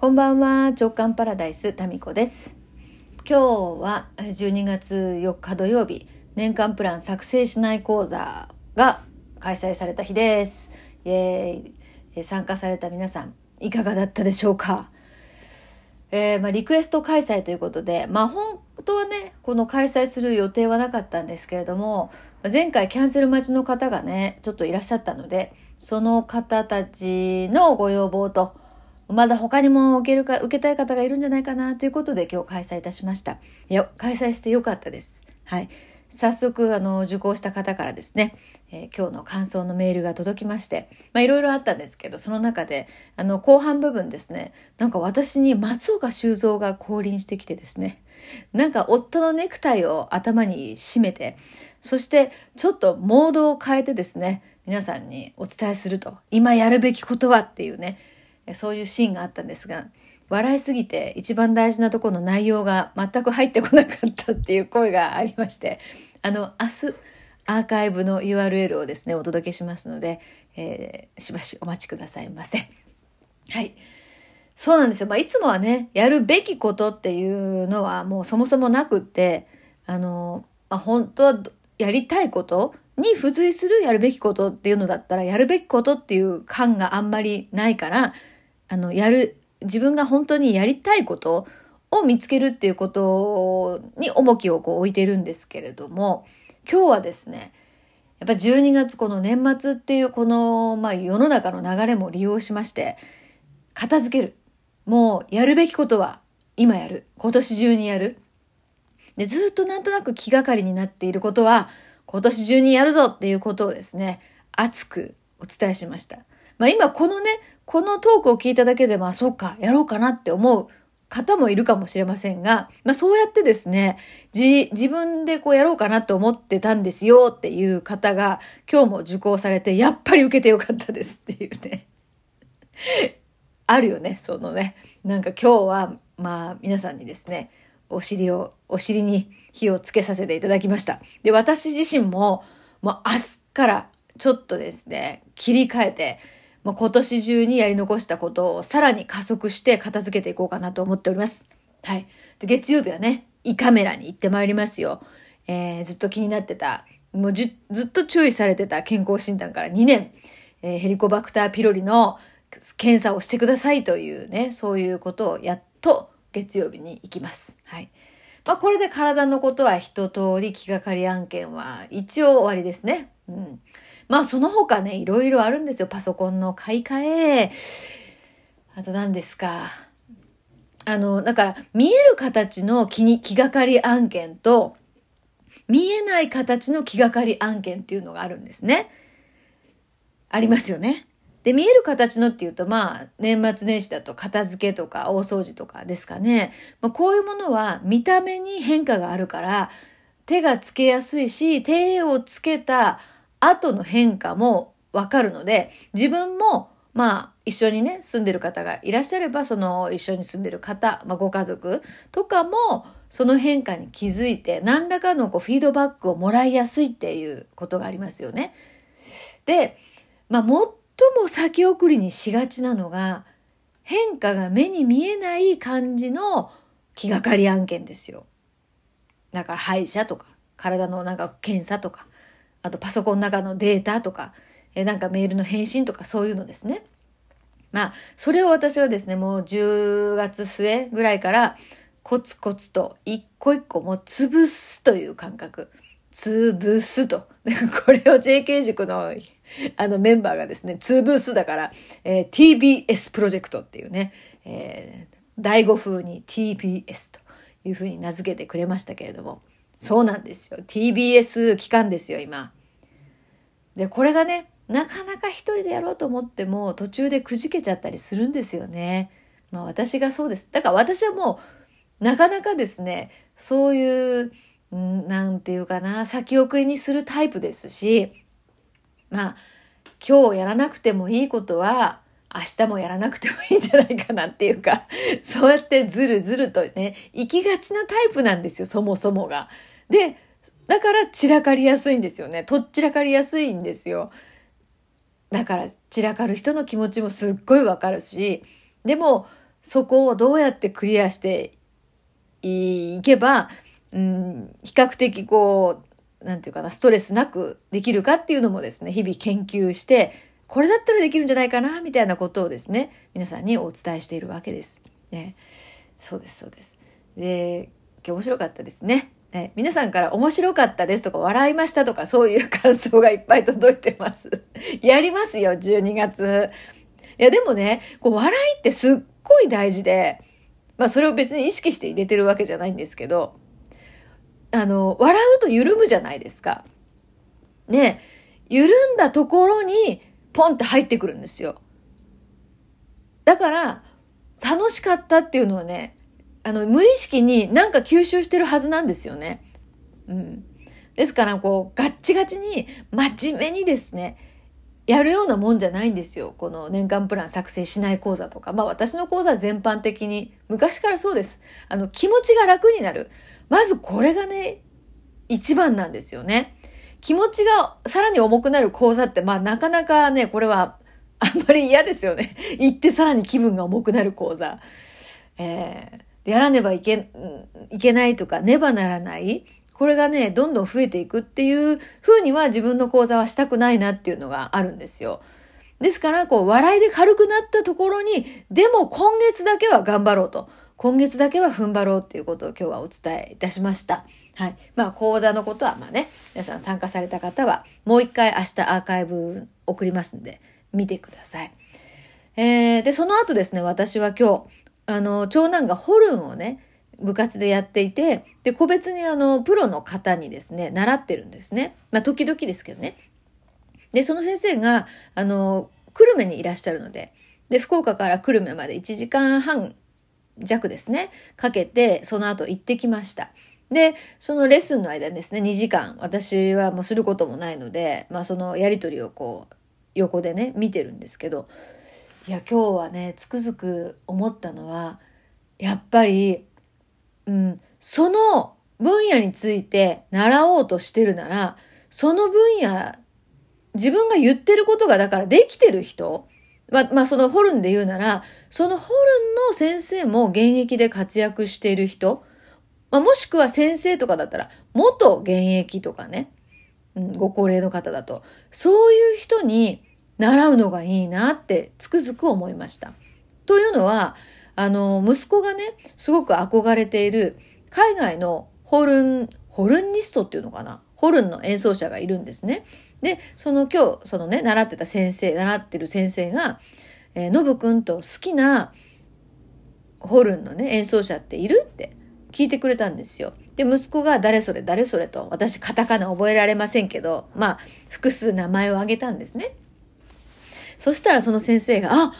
こんばんは。直感パラダイスタミコです。今日は12月4日土曜日年間プラン作成しない講座が開催された日です。イエーイ。参加された皆さんいかがだったでしょうか？えー、まあ、リクエスト開催ということで、まあ、本当はね、この開催する予定はなかったんですけれども、前回キャンセル待ちの方がね、ちょっといらっしゃったので、その方たちのご要望と、まだ他にも受けるか、受けたい方がいるんじゃないかなということで今日開催いたしました。いや、開催してよかったです。はい。早速、あの、受講した方からですね、えー、今日の感想のメールが届きまして、まあいろいろあったんですけど、その中で、あの、後半部分ですね、なんか私に松岡修造が降臨してきてですね、なんか夫のネクタイを頭に締めて、そしてちょっとモードを変えてですね、皆さんにお伝えすると、今やるべきことはっていうね、そういうシーンがあったんですが、笑いすぎて一番大事なところの内容が全く入ってこなかったっていう声がありまして、あの、明日、アーカイブの URL をですね、お届けしますので、えー、しばしお待ちくださいませ。はい。そうなんですよ。まあ、いつもはね、やるべきことっていうのはもうそもそもなくって、あの、まあ、本当はやりたいことに付随するやるべきことっていうのだったら、やるべきことっていう感があんまりないから、あの、やる、自分が本当にやりたいことを見つけるっていうことに重きをこう置いてるんですけれども、今日はですね、やっぱ12月この年末っていうこの、まあ世の中の流れも利用しまして、片付ける。もうやるべきことは今やる。今年中にやる。で、ずっとなんとなく気がかりになっていることは、今年中にやるぞっていうことをですね、熱くお伝えしました。まあ今このね、このトークを聞いただけで、まあそうか、やろうかなって思う方もいるかもしれませんが、まあそうやってですね、じ、自分でこうやろうかなと思ってたんですよっていう方が今日も受講されて、やっぱり受けてよかったですっていうね。あるよね、そのね。なんか今日は、まあ皆さんにですね、お尻を、お尻に火をつけさせていただきました。で、私自身も、もう明日からちょっとですね、切り替えて、もう今年中にやり残したことをさらに加速して片付けていこうかなと思っております。はい。で月曜日はね、胃カメラに行ってまいりますよ。えー、ずっと気になってた、もうずっと注意されてた健康診断から2年、えー、ヘリコバクターピロリの検査をしてくださいというね、そういうことをやっと月曜日に行きます。はい。まあ、これで体のことは一通り気がかり案件は一応終わりですね。うん。まあ、その他ね、いろいろあるんですよ。パソコンの買い替え。あと何ですか。あの、だから、見える形の気に、気がかり案件と、見えない形の気がかり案件っていうのがあるんですね。ありますよね。で、見える形のっていうと、まあ、年末年始だと片付けとか大掃除とかですかね。まあ、こういうものは見た目に変化があるから、手がつけやすいし、手をつけた後の変化もわかるので、自分も、まあ、一緒にね、住んでる方がいらっしゃれば、その一緒に住んでる方、まあ、ご家族とかも、その変化に気づいて、何らかのこうフィードバックをもらいやすいっていうことがありますよね。で、まあ、もっも先送りにしがちなのが変化が目に見えない感じの気がかり案件ですよ。だから歯医者とか体のなんか検査とかあとパソコンの中のデータとかえなんかメールの返信とかそういうのですね。まあそれを私はですねもう10月末ぐらいからコツコツと一個一個もう潰すという感覚。潰すと。これを JK 塾のあのメンバーがですね、2ブースだから、えー、TBS プロジェクトっていうね、えー、第5風に TBS というふうに名付けてくれましたけれども、そうなんですよ。TBS 期間ですよ、今。で、これがね、なかなか一人でやろうと思っても途中でくじけちゃったりするんですよね。まあ私がそうです。だから私はもう、なかなかですね、そういう、なんていうかな、先送りにするタイプですし、まあ、今日やらなくてもいいことは、明日もやらなくてもいいんじゃないかなっていうか、そうやってずるずるとね、行きがちなタイプなんですよ、そもそもが。で、だから散らかりやすいんですよね。とっちらかりやすいんですよ。だから散らかる人の気持ちもすっごいわかるし、でも、そこをどうやってクリアしていけば、うん、比較的こう、なんていうかな、ストレスなくできるかっていうのもですね、日々研究して、これだったらできるんじゃないかな、みたいなことをですね、皆さんにお伝えしているわけです。ね。そうです、そうです。で、今日面白かったですね。ね、皆さんから面白かったですとか笑いましたとかそういう感想がいっぱい届いてます。やりますよ、12月。いや、でもね、こう笑いってすっごい大事で、まあそれを別に意識して入れてるわけじゃないんですけど、あの、笑うと緩むじゃないですか。ね、緩んだところにポンって入ってくるんですよ。だから、楽しかったっていうのはね、あの、無意識になんか吸収してるはずなんですよね。うん。ですから、こう、ガッチガチに、真面目にですね、やるようなもんじゃないんですよ。この年間プラン作成しない講座とか。まあ私の講座全般的に、昔からそうです。あの、気持ちが楽になる。まずこれがね、一番なんですよね。気持ちがさらに重くなる講座って、まあなかなかね、これはあんまり嫌ですよね。行ってさらに気分が重くなる講座。えー、やらねばいけ、いけないとか、ねばならない。これがね、どんどん増えていくっていう風には自分の講座はしたくないなっていうのがあるんですよ。ですから、こう、笑いで軽くなったところに、でも今月だけは頑張ろうと。今月だけは踏ん張ろうっていうことを今日はお伝えいたしました。はい。まあ、講座のことは、まあね、皆さん参加された方は、もう一回明日アーカイブ送りますんで、見てください。えー、で、その後ですね、私は今日、あの、長男がホルンをね、部活でやっていて、で、個別にあの、プロの方にですね、習ってるんですね。まあ、時々ですけどね。で、その先生が、あの、久留米にいらっしゃるので、で、福岡から久留米まで1時間半弱ですね、かけて、その後行ってきました。で、そのレッスンの間ですね、2時間、私はもうすることもないので、まあそのやりとりをこう、横でね見てるんですけどいや今日はねつくづく思ったのはやっぱり、うん、その分野について習おうとしてるならその分野自分が言ってることがだからできてる人まあ、まあ、そのホルンで言うなら、そのホルンの先生も現役で活躍している人、まあ、もしくは先生とかだったら、元現役とかね、うん、ご高齢の方だと、そういう人に習うのがいいなってつくづく思いました。というのは、あの、息子がね、すごく憧れている海外のホルン、ホルンニストっていうのかな？ホルンの演奏者がいるんですね。で、その今日、そのね、習ってた先生、習ってる先生が、えー、のぶくんと好きなホルンのね、演奏者っているって聞いてくれたんですよ。で、息子が誰それ誰それと、私カタカナ覚えられませんけど、まあ、複数名前を挙げたんですね。そしたらその先生が、あ、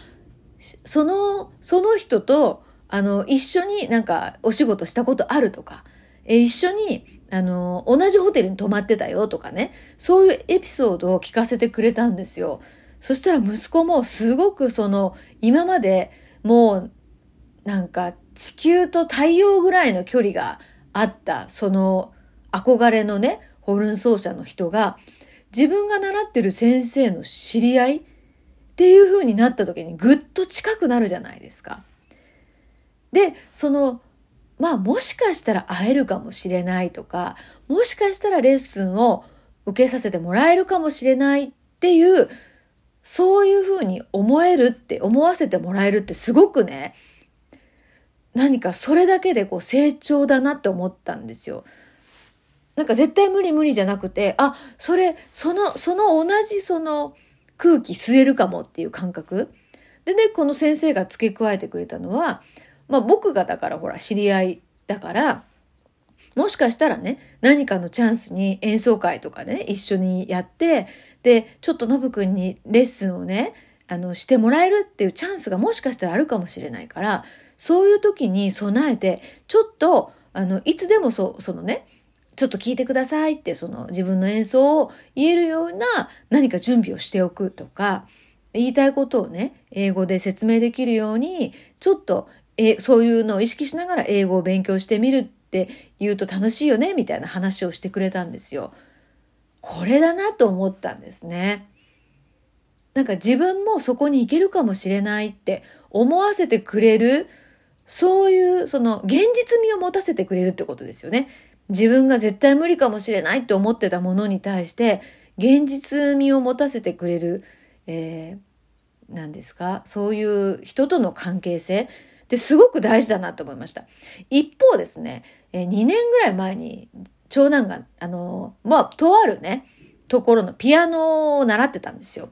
その、その人と、あの、一緒になんかお仕事したことあるとか、え一緒に、あの、同じホテルに泊まってたよとかね、そういうエピソードを聞かせてくれたんですよ。そしたら息子もすごくその、今までもう、なんか地球と太陽ぐらいの距離があった、その憧れのね、ホルン奏者の人が、自分が習ってる先生の知り合いっていう風になった時にぐっと近くなるじゃないですか。で、その、まあもしかしたら会えるかもしれないとか、もしかしたらレッスンを受けさせてもらえるかもしれないっていう、そういう風に思えるって思わせてもらえるってすごくね、何かそれだけでこう成長だなって思ったんですよ。なんか絶対無理無理じゃなくて、あ、それ、その、その同じその空気吸えるかもっていう感覚。でね、この先生が付け加えてくれたのは、まあ僕がだからほら知り合いだから、もしかしたらね、何かのチャンスに演奏会とかね、一緒にやって、で、ちょっとノブくんにレッスンをね、あの、してもらえるっていうチャンスがもしかしたらあるかもしれないから、そういう時に備えて、ちょっと、あの、いつでもそ、そのね、ちょっと聞いてくださいって、その自分の演奏を言えるような何か準備をしておくとか、言いたいことをね、英語で説明できるように、ちょっと、え、そういうのを意識しながら英語を勉強してみるって言うと楽しいよね、みたいな話をしてくれたんですよ。これだなと思ったんですね。なんか自分もそこに行けるかもしれないって思わせてくれる、そういう、その、現実味を持たせてくれるってことですよね。自分が絶対無理かもしれないって思ってたものに対して、現実味を持たせてくれる、えー、何ですか？そういう人との関係性ってすごく大事だなと思いました。一方ですね、えー、2年ぐらい前に長男が、あの、まあ、とあるね、ところのピアノを習ってたんですよ。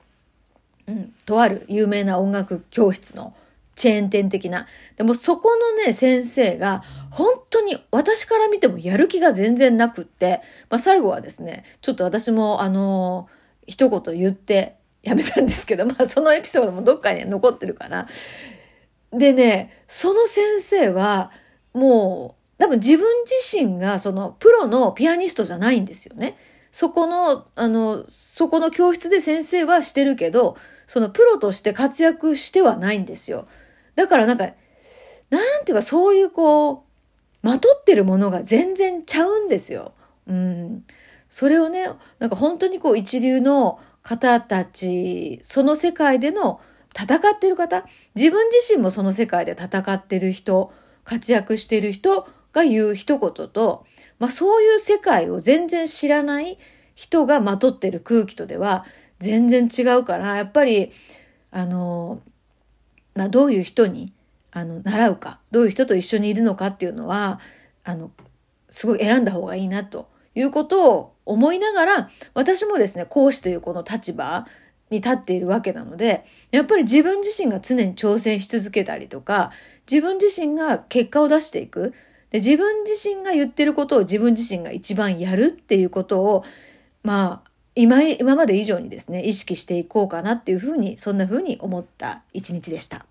うん、とある有名な音楽教室のチェーン店的な。でもそこのね、先生が、本当に私から見てもやる気が全然なくって、まあ最後はですね、ちょっと私もあのー、一言言ってやめたんですけど、まあそのエピソードもどっかに残ってるかな。でね、その先生は、もう、多分自分自身がそのプロのピアニストじゃないんですよね。そこの、あの、そこの教室で先生はしてるけど、そのプロとして活躍してはないんですよ。だからなんか、なんていうかそういうこう、まとってるものが全然ちゃうんですよ。うん。それをね、なんか本当にこう一流の方たち、その世界での戦ってる方、自分自身もその世界で戦ってる人、活躍してる人が言う一言と、まあそういう世界を全然知らない人がまとってる空気とでは全然違うから、やっぱり、あの、まあ、どういう人にあの習うかどういう人と一緒にいるのかっていうのはあのすごい選んだ方がいいなということを思いながら私もですね講師というこの立場に立っているわけなのでやっぱり自分自身が常に挑戦し続けたりとか自分自身が結果を出していく。で自分自身が言ってることを自分自身が一番やるっていうことをまあ今今まで以上にですね意識していこうかなっていうふうにそんなふうに思った一日でした。